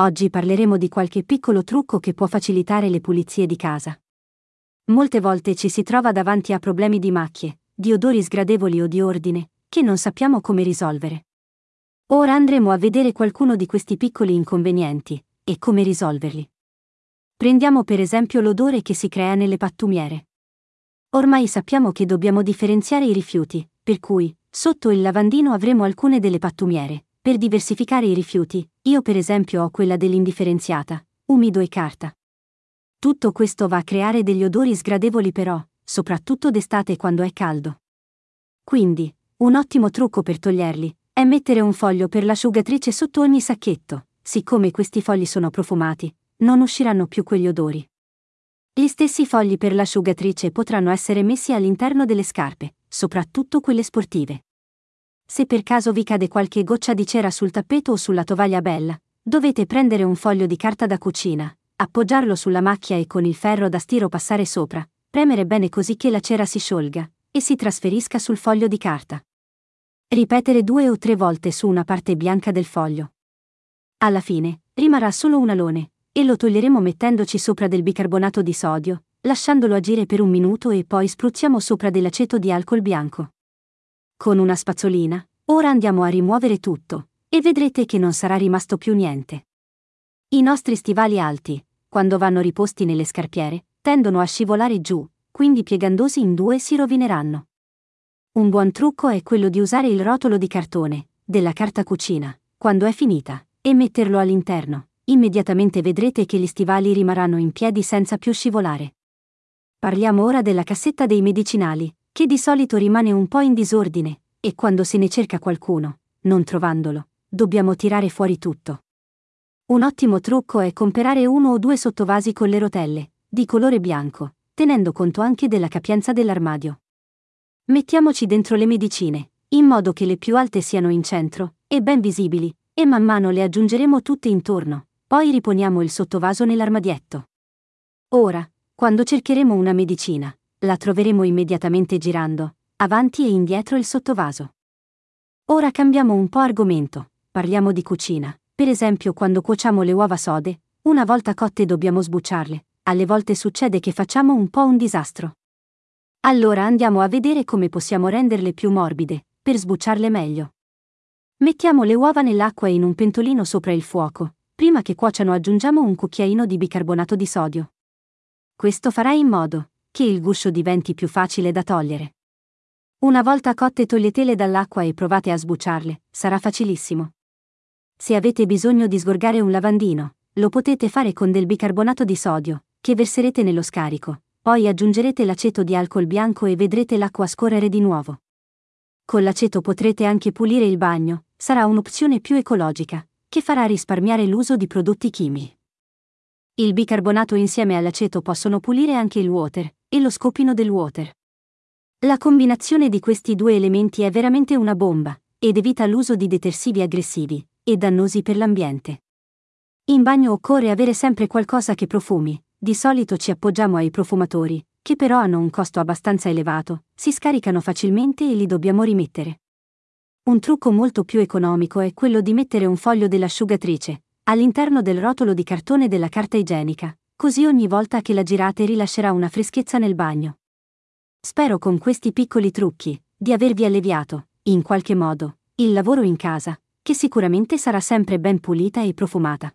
Oggi parleremo di qualche piccolo trucco che può facilitare le pulizie di casa. Molte volte ci si trova davanti a problemi di macchie, di odori sgradevoli o di ordine, che non sappiamo come risolvere. Ora andremo a vedere qualcuno di questi piccoli inconvenienti e come risolverli. Prendiamo per esempio l'odore che si crea nelle pattumiere. Ormai sappiamo che dobbiamo differenziare i rifiuti, per cui, sotto il lavandino avremo alcune delle pattumiere. Per diversificare i rifiuti, io per esempio ho quella dell'indifferenziata, umido e carta. Tutto questo va a creare degli odori sgradevoli però, soprattutto d'estate quando è caldo. Quindi, un ottimo trucco per toglierli è mettere un foglio per l'asciugatrice sotto ogni sacchetto, siccome questi fogli sono profumati, non usciranno più quegli odori. Gli stessi fogli per l'asciugatrice potranno essere messi all'interno delle scarpe, soprattutto quelle sportive. Se per caso vi cade qualche goccia di cera sul tappeto o sulla tovaglia bella, dovete prendere un foglio di carta da cucina, appoggiarlo sulla macchia e con il ferro da stiro passare sopra, premere bene così che la cera si sciolga e si trasferisca sul foglio di carta. Ripetere due o tre volte su una parte bianca del foglio. Alla fine, rimarrà solo un alone, e lo toglieremo mettendoci sopra del bicarbonato di sodio, lasciandolo agire per un minuto e poi spruzziamo sopra dell'aceto di alcol bianco. Con una spazzolina, ora andiamo a rimuovere tutto, e vedrete che non sarà rimasto più niente. I nostri stivali alti, quando vanno riposti nelle scarpiere, tendono a scivolare giù, quindi piegandosi in due si rovineranno. Un buon trucco è quello di usare il rotolo di cartone, della carta cucina, quando è finita, e metterlo all'interno immediatamente vedrete che gli stivali rimarranno in piedi senza più scivolare. Parliamo ora della cassetta dei medicinali, che di solito rimane un po' in disordine, e quando se ne cerca qualcuno, non trovandolo, dobbiamo tirare fuori tutto. Un ottimo trucco è comprare uno o due sottovasi con le rotelle, di colore bianco, tenendo conto anche della capienza dell'armadio. Mettiamoci dentro le medicine, in modo che le più alte siano in centro, e ben visibili, e man mano le aggiungeremo tutte intorno, poi riponiamo il sottovaso nell'armadietto. Ora, quando cercheremo una medicina, la troveremo immediatamente girando, avanti e indietro il sottovaso. Ora cambiamo un po' argomento, parliamo di cucina, per esempio quando cuociamo le uova sode, una volta cotte dobbiamo sbucciarle, alle volte succede che facciamo un po' un disastro. Allora andiamo a vedere come possiamo renderle più morbide, per sbucciarle meglio. Mettiamo le uova nell'acqua in un pentolino sopra il fuoco, Prima che cuociano aggiungiamo un cucchiaino di bicarbonato di sodio. Questo farà in modo che il guscio diventi più facile da togliere. Una volta cotte toglietele dall'acqua e provate a sbucciarle, sarà facilissimo. Se avete bisogno di sgorgare un lavandino, lo potete fare con del bicarbonato di sodio, che verserete nello scarico, poi aggiungerete l'aceto di alcol bianco e vedrete l'acqua scorrere di nuovo. Con l'aceto potrete anche pulire il bagno, sarà un'opzione più ecologica che farà risparmiare l'uso di prodotti chimici. Il bicarbonato insieme all'aceto possono pulire anche il water e lo scopino del water. La combinazione di questi due elementi è veramente una bomba ed evita l'uso di detersivi aggressivi e dannosi per l'ambiente. In bagno occorre avere sempre qualcosa che profumi, di solito ci appoggiamo ai profumatori, che però hanno un costo abbastanza elevato, si scaricano facilmente e li dobbiamo rimettere. Un trucco molto più economico è quello di mettere un foglio dell'asciugatrice all'interno del rotolo di cartone della carta igienica, così ogni volta che la girate rilascerà una freschezza nel bagno. Spero con questi piccoli trucchi di avervi alleviato, in qualche modo, il lavoro in casa, che sicuramente sarà sempre ben pulita e profumata.